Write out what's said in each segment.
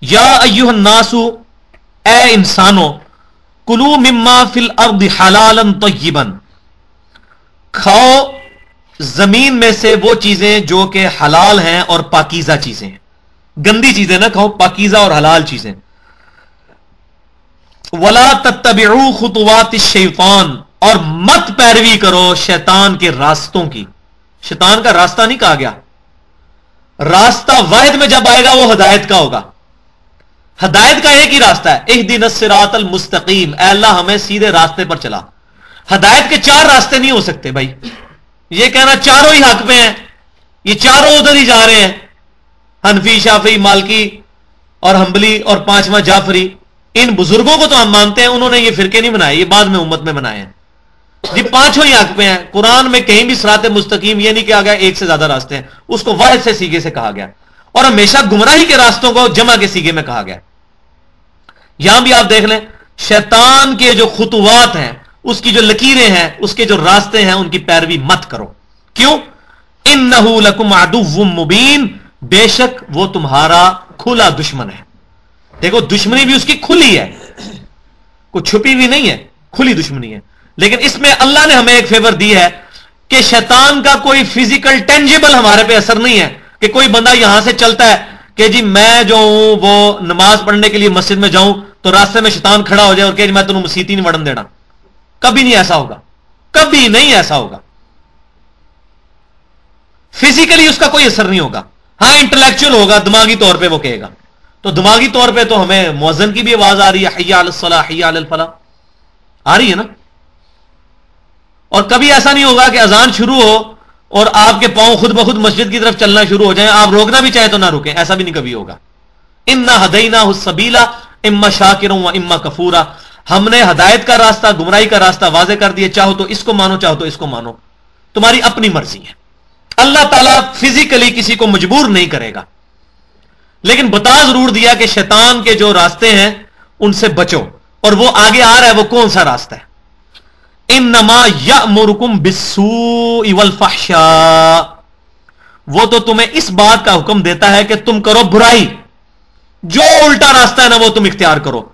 یا ایوہ الناسو اے انسانو کلو مما فل ارد حلال طیبا۔ کھاؤ زمین میں سے وہ چیزیں جو کہ حلال ہیں اور پاکیزہ چیزیں ہیں۔ گندی چیزیں نہ کھاؤ، پاکیزہ اور حلال چیزیں۔ ولا تتبعو خطوات الشیطان اور مت پیروی کرو شیطان کے راستوں کی۔ شیطان کا راستہ نہیں کہا گیا۔ راستہ واحد میں جب آئے گا وہ ہدایت کا ہوگا۔ ہدایت کا ایک ہی راستہ ہے۔ ایک دن سرات المستقیم۔ اے اللہ، ہمیں سیدھے راستے پر چلا۔ ہدایت کے چار راستے نہیں ہو سکتے بھائی۔ یہ کہنا چاروں ہی حق پہ ہیں۔ یہ چاروں ادھر ہی جا رہے ہیں۔ حنفی شافی مالکی اور ہمبلی اور پانچواں جعفری۔ ان بزرگوں کو تو ہم مانتے ہیں، انہوں نے یہ فرقے نہیں بنائے، یہ بعد میں امت میں بنائے ہیں۔ جی پانچوں ہی حق پہ ہیں۔ قرآن میں کہیں بھی سرات مستقیم یہ نہیں کہا گیا ایک سے زیادہ راستے ہیں۔ اس کو واحد سے سیگے سے کہا گیا۔ اور ہمیشہ گمراہی کے راستوں کو جمع کے سیگے میں کہا گیا یہاں بھی آپ دیکھ لیں، شیطان کے جو خطوات ہیں، اس کی جو لکیریں ہیں، اس کے جو راستے ہیں، ان کی پیروی مت کرو۔ کیوں؟ ان نہ مبین، بے شک وہ تمہارا کھلا دشمن ہے۔ دیکھو، دشمنی بھی اس کی کھلی ہے۔ کوئی چھپی بھی نہیں ہے، کھلی دشمنی ہے۔ لیکن اس میں اللہ نے ہمیں ایک فیور دی ہے کہ شیطان کا کوئی فزیکل ٹینجیبل ہمارے پہ اثر نہیں ہے۔ کہ کوئی بندہ یہاں سے چلتا ہے کہ جی میں جو ہوں وہ نماز پڑھنے کے لیے مسجد میں جاؤں تو راستے میں شیطان کھڑا ہو جائے اور کہ جی میں تمہیں مسیح نہیں وڑن دینا۔ کبھی نہیں ایسا ہوگا۔ کبھی نہیں ایسا ہوگا۔ فزیکلی اس کا کوئی اثر نہیں ہوگا۔ ہاں انٹلیکچل ہوگا، دماغی طور پہ وہ کہے گا۔ تو دماغی طور پہ تو ہمیں موزن کی بھی آواز آ رہی ہے حیا حیا الفلاح۔ آ رہی ہے نا؟ اور کبھی ایسا نہیں ہوگا کہ اذان شروع ہو اور آپ کے پاؤں خود بخود مسجد کی طرف چلنا شروع ہو جائیں، آپ روکنا بھی چاہیں تو نہ روکیں، ایسا بھی نہیں کبھی ہوگا۔ ان نہ ہدئی نہ اما شاکروں اما کفورا ہم نے ہدایت کا راستہ، گمراہی کا راستہ واضح کر دیا، چاہو تو اس کو مانو، چاہو تو اس کو مانو۔ تمہاری اپنی مرضی ہے۔ اللہ تعالیٰ فزیکلی کسی کو مجبور نہیں کرے گا۔ لیکن بتا ضرور دیا کہ شیطان کے جو راستے ہیں، ان سے بچو۔ اور وہ آگے آ رہا ہے، وہ کون سا راستہ ہے؟ ان نما یا مرکم بسو وہ تو تمہیں اس بات کا حکم دیتا ہے کہ تم کرو برائی۔ جو الٹا راستہ ہے نا وہ تم اختیار کرو۔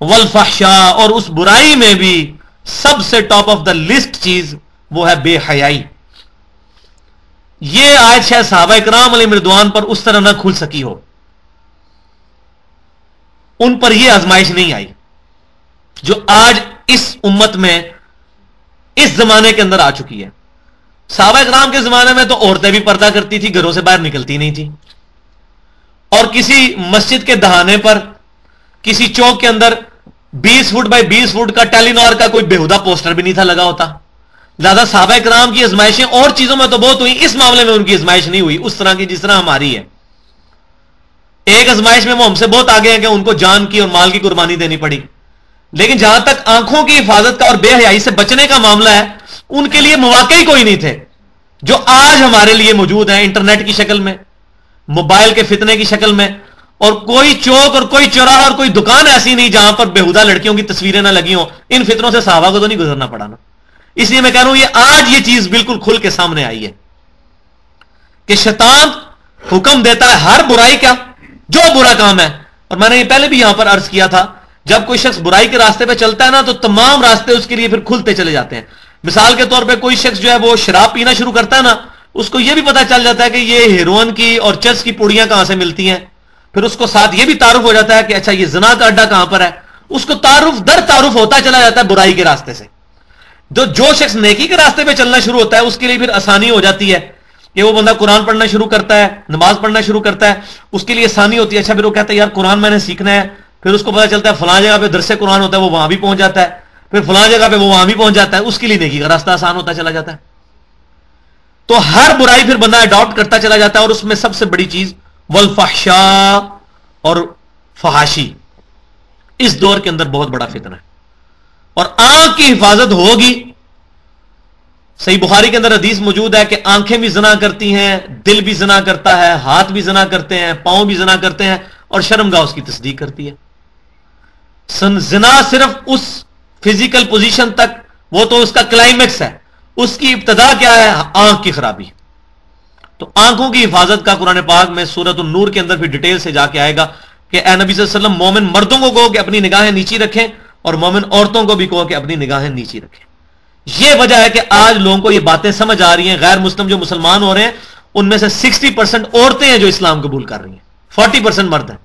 ولفاشا اور اس برائی میں بھی سب سے ٹاپ آف دا لسٹ چیز وہ ہے بے حیائی۔ یہ آج شاید صحابہ اکرام علی مردوان پر اس طرح نہ کھل سکی ہو۔ ان پر یہ آزمائش نہیں آئی۔ جو آج اس امت میں اس زمانے کے اندر آ چکی ہے۔ صحابہ اکرام کے زمانے میں تو عورتیں بھی پردہ کرتی تھی گھروں سے باہر نکلتی نہیں تھی اور کسی مسجد کے دہانے پر، کسی چوک کے اندر بیس فٹ بائی بیس فٹ کا ٹیلینور کا کوئی بےحدہ پوسٹر بھی نہیں تھا لگا ہوتا۔ زیادہ صحابہ کرام کی ازمائشیں اور چیزوں میں تو بہت ہوئی اس معاملے میں ان کی ازمائش نہیں ہوئی۔ اس طرح کی جس طرح ہماری ہے۔ ایک ازمائش میں وہ ہم سے بہت آگے ہیں کہ ان کو جان کی اور مال کی قربانی دینی پڑی۔ لیکن جہاں تک آنکھوں کی حفاظت کا اور بے حیائی سے بچنے کا معاملہ ہے، ان کے لیے مواقع ہی کوئی نہیں تھے۔ جو آج ہمارے لیے موجود ہیں انٹرنیٹ کی شکل میں، موبائل کے فتنے کی شکل میں، اور کوئی چوک اور کوئی چوراہ اور کوئی دکان ایسی نہیں جہاں پر بےحدہ لڑکیوں کی تصویریں نہ لگی ہوں، ان فطروں سے صحابہ کو تو نہیں گزرنا پڑا نا۔ اس لیے میں کہہ رہا ہوں، یہ آج یہ چیز بالکل کھل کے سامنے آئی ہے کہ شیطان حکم دیتا ہے ہر برائی کا، جو برا کام ہے۔ اور میں نے یہ پہلے بھی یہاں پر عرض کیا تھا جب کوئی شخص برائی کے راستے پہ چلتا ہے نا تو تمام راستے اس کے لیے پھر کھلتے چلے جاتے ہیں۔ مثال کے طور پہ کوئی شخص جو ہے وہ شراب پینا شروع کرتا ہے نا، اس کو یہ بھی پتا چل جاتا ہے کہ یہ ہیروئن کی اور چرس کی پوڑیاں کہاں سے ملتی ہیں۔ پھر اس کو ساتھ یہ بھی تعارف ہو جاتا ہے کہ اچھا یہ زنا کا اڈا کہاں پر ہے۔ اس کو تعارف، در تعارف ہوتا چلا جاتا ہے برائی کے راستے سے۔ جو جو شخص نیکی کے راستے پہ چلنا شروع ہوتا ہے، اس کے لیے پھر آسانی ہو جاتی ہے کہ وہ بندہ قرآن پڑھنا شروع کرتا ہے، نماز پڑھنا شروع کرتا ہے۔ اس کے لیے آسانی ہوتی ہے اچھا پھر وہ کہتا ہے، یار قرآن میں نے سیکھنا ہے۔ پھر اس کو پتا چلتا ہے فلاں جگہ پہ درس قرآن ہوتا ہے، وہ وہاں بھی پہنچ جاتا ہے۔ پھر فلاں جگہ پہ وہ وہاں بھی پہنچ جاتا ہے، اس کے لیے نیکی کا راستہ آسان ہوتا چلا جاتا ہے۔ تو ہر برائی پھر بندہ اڈاپٹ کرتا چلا جاتا ہے اور اس میں سب سے بڑی چیز ولفاشا اور فحاشی۔ اس دور کے اندر بہت بڑا فتنہ ہے۔ اور آنکھ کی حفاظت ہوگی۔ صحیح بخاری کے اندر حدیث موجود ہے کہ آنکھیں بھی زنا کرتی ہیں، دل بھی زنا کرتا ہے، ہاتھ بھی زنا کرتے ہیں، پاؤں بھی زنا کرتے ہیں اور شرم گاہ اس کی تصدیق کرتی ہے۔ زنا صرف اس فزیکل پوزیشن تک، وہ تو اس کا کلائمیکس ہے۔ اس کی ابتدا کیا ہے؟ آنکھ کی خرابی۔ تو آنکھوں کی حفاظت کا قرآن پاک میں سورت النور کے اندر بھی ڈیٹیل سے جا کے آئے گا کہ اے نبی صلی اللہ علیہ وسلم، مومن مردوں کو کہو کہ اپنی نگاہیں نیچی رکھیں اور مومن عورتوں کو بھی کہو کہ اپنی نگاہیں نیچی رکھیں۔ یہ وجہ ہے کہ آج لوگوں کو یہ باتیں سمجھ آ رہی ہیں۔ غیر مسلم جو مسلمان ہو رہے ہیں، ان میں سے سکسٹی پرسینٹ عورتیں ہیں جو اسلام قبول کر رہی ہیں۔ فورٹی پرسینٹ مرد ہیں۔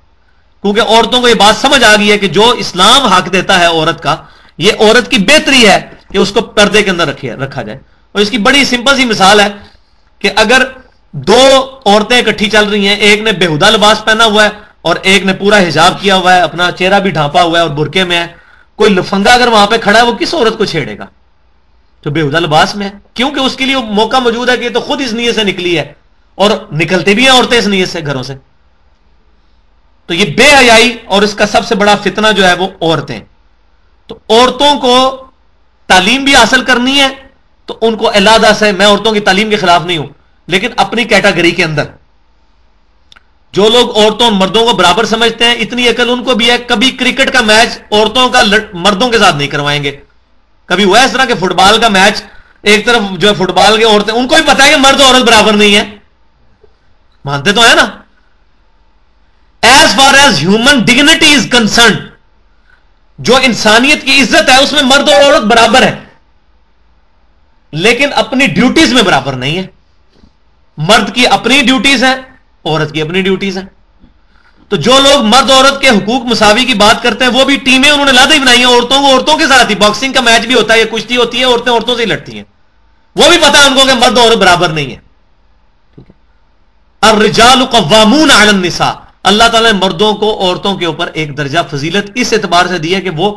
کیونکہ عورتوں کو یہ بات سمجھ آ گئی ہے کہ جو اسلام حق دیتا ہے عورت کا، یہ عورت کی بہتری ہے کہ اس کو پردے کے اندر رکھا جائے۔ اور اس کی بڑی سمپل سی مثال ہے کہ اگر دو عورتیں اکٹھی چل رہی ہیں، ایک نے بےحدہ لباس پہنا ہوا ہے اور ایک نے پورا حجاب کیا ہوا ہے، اپنا چہرہ بھی ڈھانپا ہوا ہے اور برکے میں ہے، کوئی لفنگا اگر وہاں پہ کھڑا ہے، وہ کس عورت کو چھیڑے گا؟ جو بےحدہ لباس میں ہے۔ کیونکہ اس کے لیے موقع موجود ہے کہ یہ تو خود اس نیت سے نکلی ہے اور نکلتے بھی ہیں عورتیں اس نیت سے گھروں سے۔ تو یہ بے حیائی اور اس کا سب سے بڑا فتنہ جو ہے وہ عورتیں۔ تو عورتوں کو تعلیم بھی حاصل کرنی ہے، تو ان کو علادہ سے میں عورتوں کی تعلیم کے خلاف نہیں ہوں، لیکن اپنی کیٹاگری کے اندر۔ جو لوگ عورتوں اور مردوں کو برابر سمجھتے ہیں، اتنی عقل ان کو بھی ہے، کبھی کرکٹ کا میچ عورتوں کا مردوں کے ساتھ نہیں کروائیں گے۔ کبھی ہوا اس طرح کہ فٹ بال کا میچ، ایک طرف جو ہے فٹ بال کے عورتیں، ان کو بھی پتا ہے کہ مرد عورت برابر نہیں ہے۔ مانتے تو ہے نا؟ As far as human dignity is concern جو انسانیت کی عزت ہے، اس میں مرد اور عورت برابر ہے۔ لیکن اپنی ڈیوٹیز میں برابر نہیں ہے۔ مرد کی اپنی ڈیوٹیز ہیں، عورت کی اپنی ڈیوٹیز ہیں۔ تو جو لوگ مرد عورت کے حقوق مساوی کی بات کرتے ہیں، وہ بھی ٹیمیں انہوں نے لادہ ہی بنائی ہیں۔ عورتوں کو عورتوں کے ساتھ ہی باکسنگ کا میچ بھی ہوتا ہے کشتی ہوتی ہے، عورتیں عورتوں سے ہی لڑتی ہیں۔ وہ بھی پتا ان کو کہ مرد عورت برابر نہیں ہے۔ الرجال قوامون علی النساء۔ اللہ تعالیٰ نے مردوں کو عورتوں کے اوپر ایک درجہ فضیلت اس اعتبار سے دی ہے کہ وہ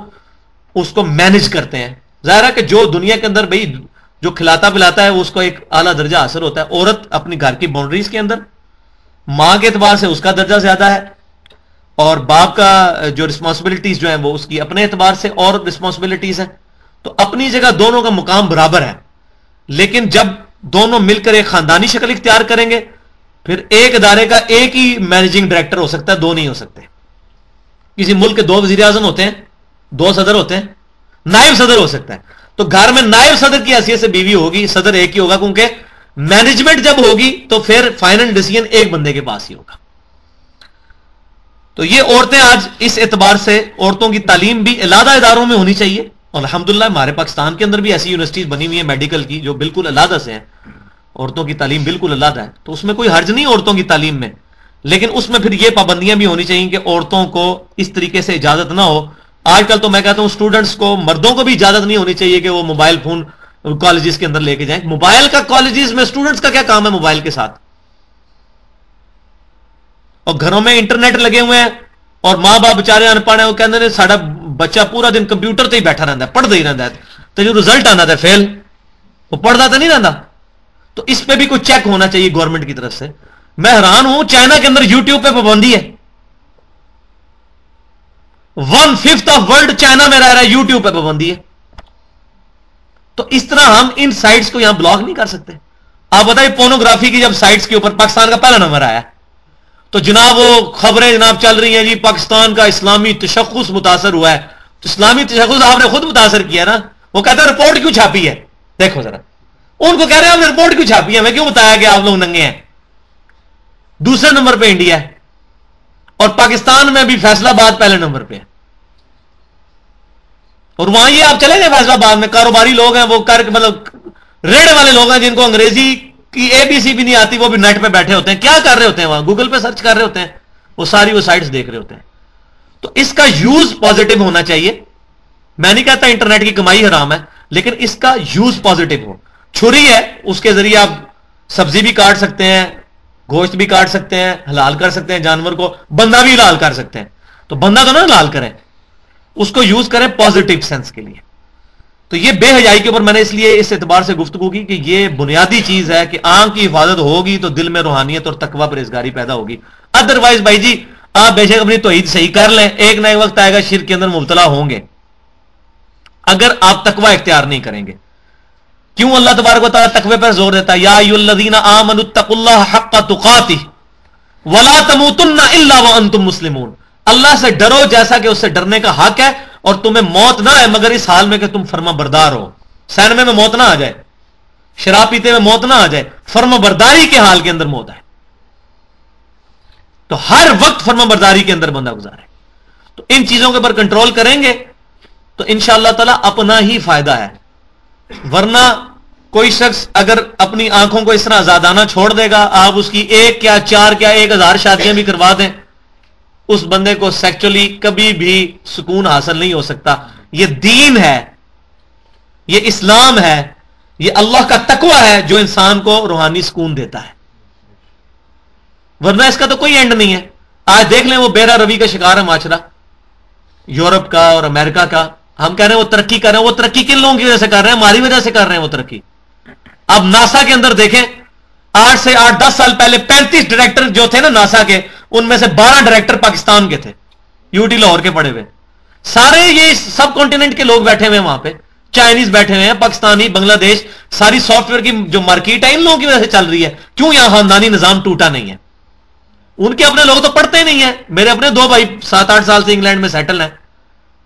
اس کو مینج کرتے ہیں۔ ظاہر ہے کہ جو دنیا کے اندر بھائی جو کھلاتا پلاتا ہے، اس کو ایک اعلیٰ درجہ حاصل ہوتا ہے۔ عورت اپنی گھر کی باؤنڈریز کے اندر، ماں کے اعتبار سے اس کا درجہ زیادہ ہے اور باپ کا جو رسپانسبلٹیز جو ہیں، وہ اس کی اپنے اعتبار سے اور رسپانسبلٹیز ہیں۔ تو اپنی جگہ دونوں کا مقام برابر ہے۔ لیکن جب دونوں مل کر ایک خاندانی شکل اختیار کریں گے پھر ایک ادارے کا ایک ہی مینیجنگ ڈائریکٹر ہو سکتا ہے، دو نہیں ہو سکتے۔ کسی ملک کے دو وزیر اعظم ہوتے ہیں، دو صدر ہوتے ہیں، نائب صدر ہو سکتا ہے۔ تو گھر میں نائب صدر کی حیثیت سے بیوی ہوگی، صدر ایک ہی ہوگا، کیونکہ مینجمنٹ جب ہوگی تو پھر فائنل ڈیسیجن ایک بندے کے پاس ہی ہوگا۔ تو یہ عورتیں آج اس اعتبار سے عورتوں کی تعلیم بھی علیحدہ اداروں میں ہونی چاہیے۔ اور الحمدللہ ہمارے پاکستان کے اندر بھی ایسی یونیورسٹیز بنی ہوئی ہیں میڈیکل کی، جو بالکل علیحدہ سے ہیں۔ عورتوں کی تعلیم بالکل علیحدہ ہے۔ تو اس میں کوئی حرج نہیں عورتوں کی تعلیم میں۔ لیکن اس میں پھر یہ پابندیاں بھی ہونی چاہیے کہ عورتوں کو اس طریقے سے اجازت نہ ہو۔ آج کل تو میں کہتا ہوں اسٹوڈنٹس کو، مردوں کو بھی اجازت نہیں ہونی چاہیے کہ وہ موبائل فون کالجز کے اندر لے کے جائیں۔ موبائل کا کالجز میں اسٹوڈنٹس کا کیا کام ہے موبائل کے ساتھ؟ اور گھروں میں انٹرنیٹ لگے ہوئے ہیں اور ماں باپ بچارے ان پڑھ ہیں، وہ کہتے ہیں سارا بچہ پورا دن کمپیوٹر سے ہی بیٹھا رہتا ہے پڑھتا ہی رہتا ہے۔ تو جو رزلٹ آنا تھا فیل وہ پڑھتا تو نہیں رہتا تو اس پہ بھی کوئی چیک ہونا چاہیے گورنمنٹ کی طرف سے۔ میں حیران ہوں، چائنا کے اندر یوٹیوب پہ پابندی ہے۔ One fifth of world China میں رہ رہا ہے یوٹیوب پہ پابندی ہے۔ تو اس طرح ہم ان سائٹس کو یہاں بلاک نہیں کر سکتے۔ آپ بتائیے پونوگرافی کی جب سائٹس کے اوپر پاکستان کا پہلا نمبر آیا۔ تو جناب وہ خبریں جناب چل رہی ہیں جی پاکستان کا اسلامی تشخص متاثر ہوا ہے۔ تو اسلامی تشخص آپ نے خود متاثر کیا نا؟ وہ کہتا ہے رپورٹ کیوں چھاپی ہے؟ دیکھو ذرا۔ ان کو کہہ رہے ہیں آپ نے رپورٹ کیوں چھاپی ہے؟ میں کیوں بتایا کہ آپ لوگ ننگے ہیں؟ دوسرے نمبر پہ انڈیا ہے اور پاکستان میں بھی فیصلہ باد پہلے نمبر پہ ہے۔ اور وہاں یہ آپ چلے گئے فیصلہ باد میں، کاروباری لوگ ہیں، وہ کر مطلب ریڑ والے لوگ ہیں جن کو انگریزی کی اے بی سی بھی نہیں آتی، وہ بھی نیٹ پہ بیٹھے ہوتے ہیں۔ کیا کر رہے ہوتے ہیں وہاں؟ گوگل پہ سرچ کر رہے ہوتے ہیں۔ وہ ساری وہ سائٹس دیکھ رہے ہوتے ہیں۔ تو اس کا یوز پازیٹو ہونا چاہیے۔ میں نہیں کہتا انٹرنیٹ کی کمائی حرام ہے، لیکن اس کا یوز پازیٹو ہو۔ چھری ہے، اس کے ذریعے آپ سبزی بھی کاٹ سکتے ہیں، گوشت بھی کاٹ سکتے ہیں، حلال کر سکتے ہیں، جانور کو بندہ بھی حلال کر سکتے ہیں۔ تو بندہ تو نہ حلال کریں، اس کو یوز کریں پازیٹو سینس کے لیے۔ تو یہ بے حجائی کے اوپر میں نے اس لیے اس اعتبار سے گفتگو کی کہ یہ بنیادی چیز ہے کہ آنکھ کی حفاظت ہوگی تو دل میں روحانیت اور تقوی پرہزگاری پیدا ہوگی۔ ادر وائز بھائی جی آپ بے شک اپنی توحید صحیح کر لیں، ایک نہ ایک وقت آئے گا شرک کے اندر مبتلا ہوں گے۔ اگر آپ تقوی اختیار نہیں کریں گے۔ کیوں اللہ تبارک و تعالیٰ تقوی پر زور دیتا ہے؟ یا الذین آمنوا اتقوا اللہ حق ولا تموتن الا وانتم مسلمون۔ اللہ سے ڈرو جیسا کہ اس سے ڈرنے کا حق ہے اور تمہیں موت نہ ہے مگر اس حال میں کہ تم فرما بردار ہو۔ سینمے میں موت نہ آ جائے، شراب پیتے میں موت نہ آ جائے، فرما برداری کے حال کے اندر موت ہے تو ہر وقت فرما برداری کے اندر بندہ گزارے۔ تو ان چیزوں کے اوپر کنٹرول کریں گے تو ان شاء اللہ تعالی اپنا ہی فائدہ ہے۔ ورنہ کوئی شخص اگر اپنی آنکھوں کو اس طرح آزادانہ چھوڑ دے گا، آپ اس کی ایک کیا چار کیا ایک ہزار شادیاں بھی کروا دیں، اس بندے کو سیکچولی کبھی بھی سکون حاصل نہیں ہو سکتا۔ یہ دین ہے، یہ اسلام ہے، یہ اللہ کا تقوی ہے جو انسان کو روحانی سکون دیتا ہے۔ ورنہ اس کا تو کوئی اینڈ نہیں ہے۔ آج دیکھ لیں وہ بیرا روی کا شکار ہے معاشرہ۔ یورپ کا اور امریکہ کا، ہم کہہ رہے ہیں وہ ترقی کر رہے ہیں، وہ ترقی کن لوگوں کی وجہ سے کر رہے ہیں؟ ہماری وجہ سے کر رہے ہیں وہ ترقی۔ اب ناسا کے اندر دیکھیں، آٹھ سے آٹھ، دس سال پہلے پینتیس ڈائریکٹر جو تھے نا ناسا کے، ان میں سے بارہ ڈائریکٹر پاکستان کے تھے، یو ٹی لاہور کے پڑے ہوئے۔ سارے یہ سب کانٹیننٹ کے لوگ بیٹھے ہوئے وہاں پہ چائنیز بیٹھے ہوئے ہیں، پاکستانی، بنگلہ دیش، ساری سافٹ ویئر کی جو مارکیٹ ہے، ان لوگوں کی وجہ سے چل رہی ہے۔ کیوں یہاں خاندانی نظام ٹوٹا نہیں ہے؟ ان کے اپنے لوگ تو پڑھتے نہیں ہیں۔ میرے اپنے دو بھائی سات آٹھ سال سے انگلینڈ میں سیٹل ہیں۔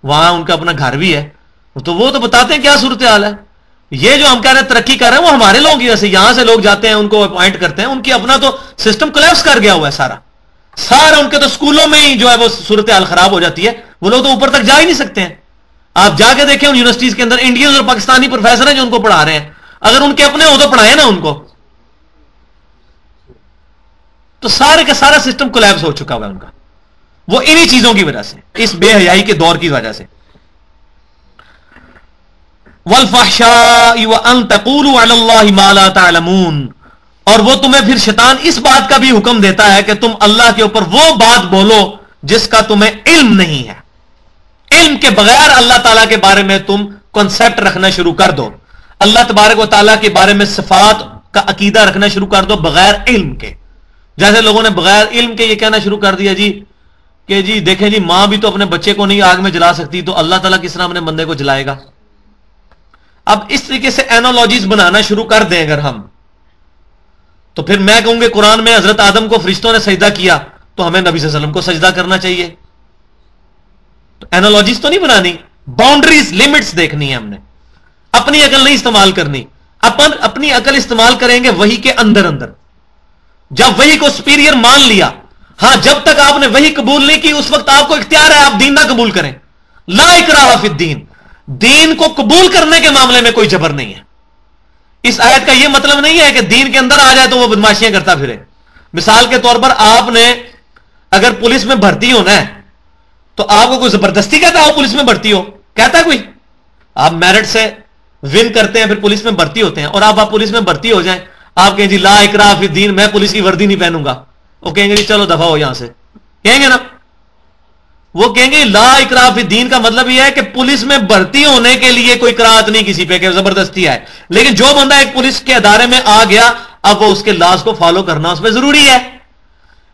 وہاں ان کا اپنا گھر بھی ہے۔ تو وہ تو بتاتے ہیں کیا صورت حال ہے۔ یہ جو ہم کہہ رہے ہیں ترقی کر رہے ہیں وہ ہمارے لوگوں کی وجہ سے، یہاں سے لوگ جاتے ہیں، ان کو اپوائنٹ کرتے ہیں، ان کی اپنا تو سسٹم کولیپس کر گیا ہوا ہے سارا۔ سارا ان کے تو اسکولوں میں ہی جو ہے وہ صورت حال خراب ہو جاتی ہے۔ وہ لوگ تو اوپر تک جا ہی نہیں سکتے ہیں۔ آپ جا کے دیکھیں، ان یونیورسٹیز کے اندر انڈین اور پاکستانی پروفیسر ہیں جو ان کو پڑھا رہے ہیں۔ اگر ان کے اپنے ہو تو پڑھائے نا ان کو۔ تو سارے کا سارا سسٹم کولیپس ہو چکا ہوا ہے ان کا۔ وہ انہی چیزوں کی وجہ سے، اس بے حیائی کے دور کی وجہ سے۔ اور وہ تمہیں پھر شیطان اس بات کا بھی حکم دیتا ہے کہ تم اللہ کے اوپر وہ بات بولو جس کا تمہیں علم نہیں ہے۔ علم کے بغیر اللہ تعالیٰ کے بارے میں تم کنسپٹ رکھنا شروع کر دو۔ اللہ تبارک و تعالیٰ کے بارے میں صفات کا عقیدہ رکھنا شروع کر دو بغیر علم کے۔ جیسے لوگوں نے بغیر علم کے یہ کہنا شروع کر دیا جی کہ جی دیکھیں جی ماں بھی تو اپنے بچے کو نہیں آگ میں جلا سکتی تو اللہ تعالیٰ کس طرح اپنے بندے کو جلائے گا؟ اب اس طریقے سے اینالوجیز بنانا شروع کر دیں اگر ہم۔ تو پھر میں کہوں گے قرآن میں حضرت آدم کو فرشتوں نے سجدہ کیا، تو ہمیں نبی صلی اللہ علیہ وسلم کو سجدہ کرنا چاہیے۔ تو اینالوجیز تو نہیں بنانی باؤنڈریز لمٹس دیکھنی ہے ہم نے۔ اپنی عقل نہیں استعمال کرنی۔ اپن، اپنی عقل استعمال کریں گے وہی کے اندر اندر۔ جب وہی کو سپیریئر مان لیا ہاں جب تک آپ نے وہی قبول نہیں کی، اس وقت آپ کو اختیار ہے آپ دین نہ قبول کریں۔ لا اکراہ فی الدین۔ دین کو قبول کرنے کے معاملے میں کوئی جبر نہیں ہے۔ اس آیت کا یہ مطلب نہیں ہے کہ دین کے اندر آ جائے تو وہ بدماشیاں کرتا پھرے۔ مثال کے طور پر آپ نے اگر پولیس میں بھرتی ہونا ہے تو آپ کو کوئی زبردستی کہتا ہے پولیس میں بھرتی ہو۔ کہتا ہے کوئی۔ آپ میرٹ سے ون کرتے ہیں، پھر پولیس میں بھرتی ہوتے ہیں۔ اور آپ آپ پولیس میں بھرتی ہو جائیں، آپ کہیں جی لا اکرا فی دین میں پولیس کی وردی نہیں پہنوں گا۔ وہ کہیں گے جی چلو دفاع ہو یہاں سے۔ کہیں گے نا؟ وہ کہیں گے لا اکرا فی دین کا مطلب یہ ہے کہ پولیس میں بھرتی ہونے کے لیے کوئی کراط نہیں کسی پہ کہ زبردستی ہے لیکن جو بندہ ایک پولیس کے ادارے میں آ گیا، اب وہ اس کے لاس کو فالو کرنا اس میں ضروری ہے۔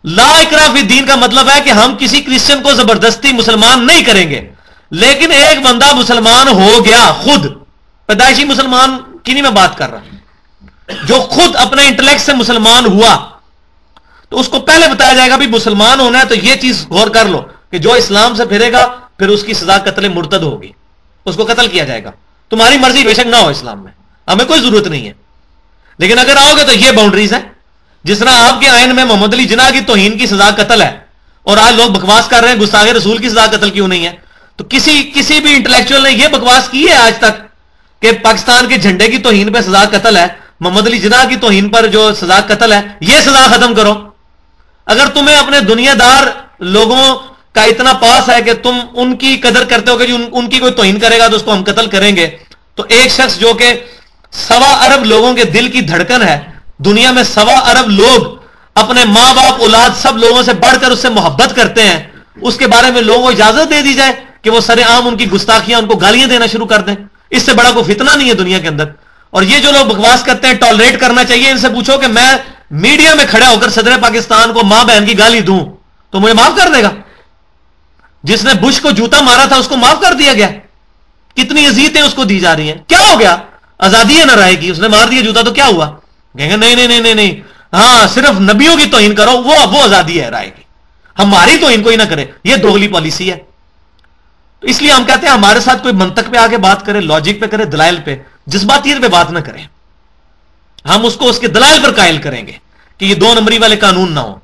لا اکرا دین کا مطلب ہے کہ ہم کسی کرسچن کو زبردستی مسلمان نہیں کریں گے۔ لیکن ایک بندہ مسلمان ہو گیا، خود۔ پیدائشی مسلمان کی نہیں میں بات کر رہا۔ جو خود اپنے انٹلیکٹ سے مسلمان ہوا، تو اس کو پہلے بتایا جائے گا بھی مسلمان ہونا ہے تو یہ چیز غور کر لو۔ کہ جو اسلام سے پھرے گا، پھر اس کی سزا قتل مرتد ہوگی۔ اس کو قتل کیا جائے گا۔ تمہاری مرضی بے شک نہ ہو اسلام میں۔ ہمیں کوئی ضرورت نہیں ہے۔ لیکن اگر آؤ گے تو یہ باؤنڈریز ہے جس طرح آپ کے آئین میں محمد علی جناح کی توہین کی سزا قتل ہے، اور آج لوگ بکواس کر رہے ہیں، گستاخ رسول کی سزا قتل کیوں نہیں ہے؟ تو کسی کسی بھی انٹلیکچوئل نے یہ بکواس کی ہے آج تک کہ پاکستان کے جھنڈے کی توہین پہ سزا قتل ہے، محمد علی جناح کی توہین پر جو سزا قتل ہے، یہ سزا ختم کرو۔ اگر تمہیں اپنے دنیا دار لوگوں کا اتنا پاس ہے کہ تم ان کی قدر کرتے ہو کہ جی ان کی کوئی توہین کرے گا تو اس کو ہم قتل کریں گے۔ تو ایک شخص جو کہ سوا ارب لوگوں کے دل کی دھڑکن ہے، دنیا میں سوا ارب لوگ اپنے ماں باپ، اولاد سب لوگوں سے بڑھ کر اس سے محبت کرتے ہیں۔ اس کے بارے میں لوگوں کو اجازت دے دی جائے کہ وہ سر عام ان کی گستاخیاں، ان کو گالیاں دینا شروع کر دیں۔ اس سے بڑا کوئی فتنہ نہیں ہے دنیا کے اندر۔ اور یہ جو لوگ بکواس کرتے ہیں، ٹالریٹ کرنا چاہیے، ان سے پوچھو کہ میں میڈیا میں کھڑا ہو کر صدر پاکستان کو ماں بہن کی گالی دوں تو مجھے معاف کر دے گا۔ جس نے بش کو جوتا مارا تھا، اس کو معاف کر دیا گیا۔ کتنی عزیتیں اس کو دی جا رہی ہیں۔ کیا ہو گیا؟ آزادی ہے نہ رہے گی اس نے مار دیا جوتا تو کیا ہوا؟ کہیں گے، نہیں نہیں نہیں نہیں ہاں صرف نبیوں کی توہین کرو، وہ وہ آزادی ہے رائے گی ہماری تو ان کو ہی نہ کرے، یہ دوگلی پالیسی ہے۔ تو اس لیے ہم کہتے ہیں ہمارے ساتھ کوئی منطق پہ آگے بات کرے لاجک پہ کرے، دلائل پہ، جذباتیت پہ بات نہ کریں ہم اس کو اس کے دلائل پر قائل کریں گے کہ یہ دو نمبری والے قانون نہ ہو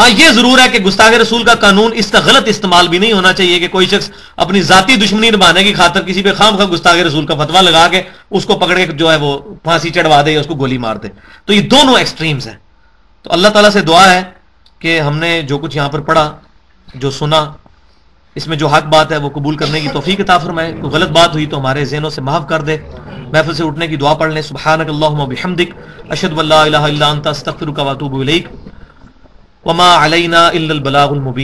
ہاں یہ ضرور ہے کہ گستاخ رسول کا قانون اس کا غلط استعمال بھی نہیں ہونا چاہیے کہ کوئی شخص اپنی ذاتی دشمنی نبھانے کی خاطر کسی پہ خام خواہ گستاخ رسول کا فتوا لگا کے اس کو پکڑ کے جو ہے وہ پھانسی چڑھوا دے یا اس کو گولی مار دے۔ تو یہ دونوں ایکسٹریمز ہیں۔ تو اللہ تعالیٰ سے دعا ہے کہ ہم نے جو کچھ یہاں پر پڑھا، جو سنا، اس میں جو حق بات ہے وہ قبول کرنے کی توفیق عطا فرمائے۔ کوئی غلط بات ہوئی تو ہمارے ذہنوں سے معاف کر دے۔ محفل سے اٹھنے کی دعا پڑھ لیں۔ سبحانک اللہم و بحمدک، اشہد واللہ الہ الا انت، استغفرک و اتوب الیک۔ وما علینا الا البلاغ المبین